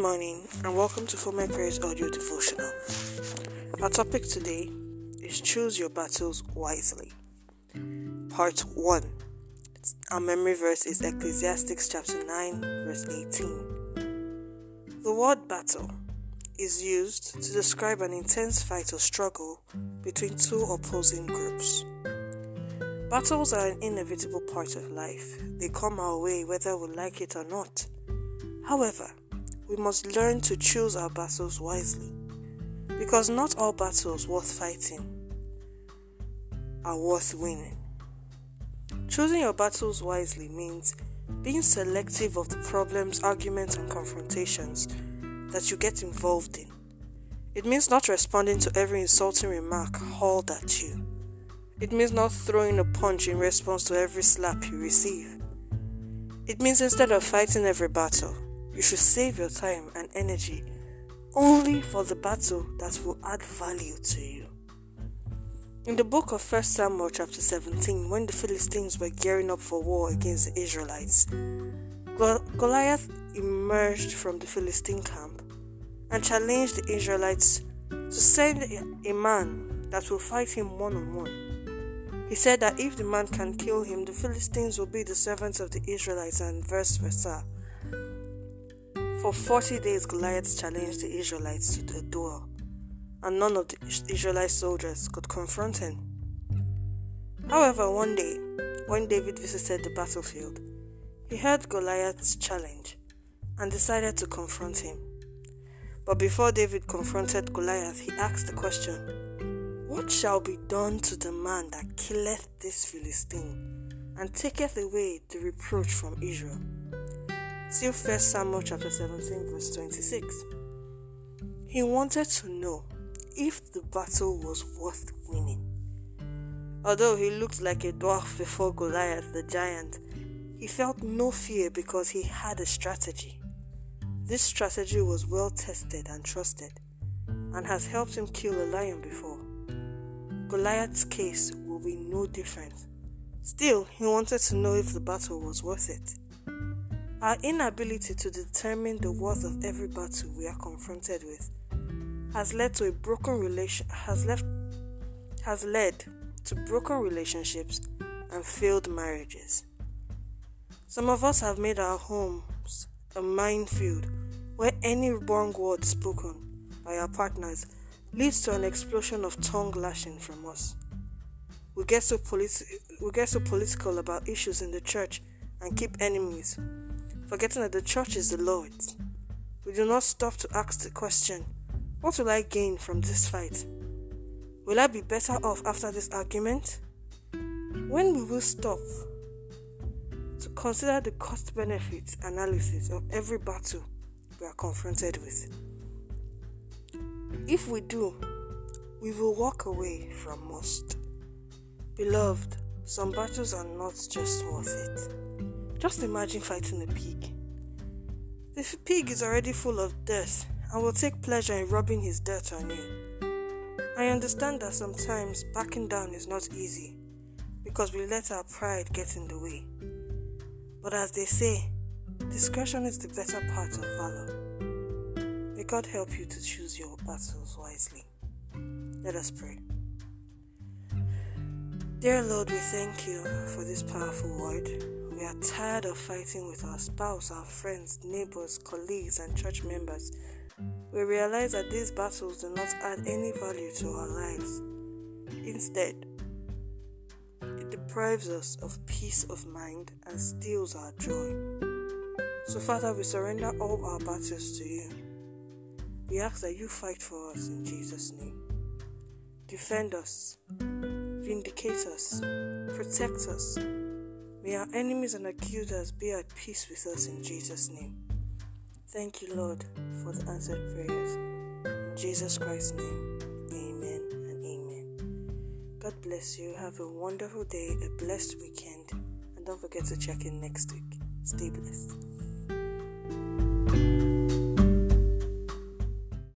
morning and welcome to Full Prayers Audio Devotional. Our topic today is Choose Your Battles Wisely. Part 1. Our memory verse is Ecclesiastes chapter 9, verse 18. The word battle is used to describe an intense fight or struggle between two opposing groups. Battles are an inevitable part of life. They come our way whether we like it or not. However, we must learn to choose our battles wisely because not all battles worth fighting are worth winning. Choosing your battles wisely means being selective of the problems, arguments, and confrontations that you get involved in. It means not responding to every insulting remark hauled at you. It means not throwing a punch in response to every slap you receive. It means instead of fighting every battle, you should save your time and energy only for the battle that will add value to you. In the book of 1 Samuel, chapter 17, when the Philistines were gearing up for war against the Israelites, Goliath emerged from the Philistine camp and challenged the Israelites to send a man that will fight him one on one. He said that if the man can kill him, the Philistines will be the servants of the Israelites, and vice versa. For 40 days, Goliath challenged the Israelites to the duel, and none of the Israelite soldiers could confront him. However, one day, when David visited the battlefield, he heard Goliath's challenge and decided to confront him. But before David confronted Goliath, he asked the question what shall be done to the man that killeth this Philistine and taketh away the reproach from Israel? See 1 Samuel chapter 17, verse 26. He wanted to know if the battle was worth winning. Although he looked like a dwarf before Goliath the giant, he felt no fear because he had a strategy. This strategy was well tested and trusted and has helped him kill a lion before. Goliath's case will be no different. Still, he wanted to know if the battle was worth it. Our inability to determine the worth of every battle we are confronted with has led to a broken relation has left has led to broken relationships and failed marriages. Some of us have made our homes a minefield where any wrong word spoken by our partners leads to an explosion of tongue lashing from us. We get so politi- we get so political about issues in the church and keep enemies, forgetting that the church is the Lord's. We do not stop to ask the question, what will I gain from this fight? Will I be better off after this argument? When will we will stop to consider the cost benefit analysis of every battle we are confronted with. If we do, we will walk away from most. Beloved, some battles are not just worth it. Just imagine fighting a pig. The pig is already full of dirt and will take pleasure in rubbing his dirt on you. I understand that sometimes backing down is not easy because we let our pride get in the way. But as they say, discretion is the better part of valor. May God help you to choose your battles wisely. Let us pray. Dear Lord, we thank you for this powerful word. We are tired of fighting with our spouse, our friends, neighbors, colleagues, and church members. We realize that these battles do not add any value to our lives. Instead, it deprives us of peace of mind and steals our joy. So, Father, we surrender all our battles to you. We ask that you fight for us in Jesus' name. Defend us, vindicate us, protect us. May our enemies and accusers be at peace with us in Jesus' name. Thank you, Lord, for the answered prayers. In Jesus Christ's name, amen and amen. God bless you. Have a wonderful day, a blessed weekend, and don't forget to check in next week. Stay blessed.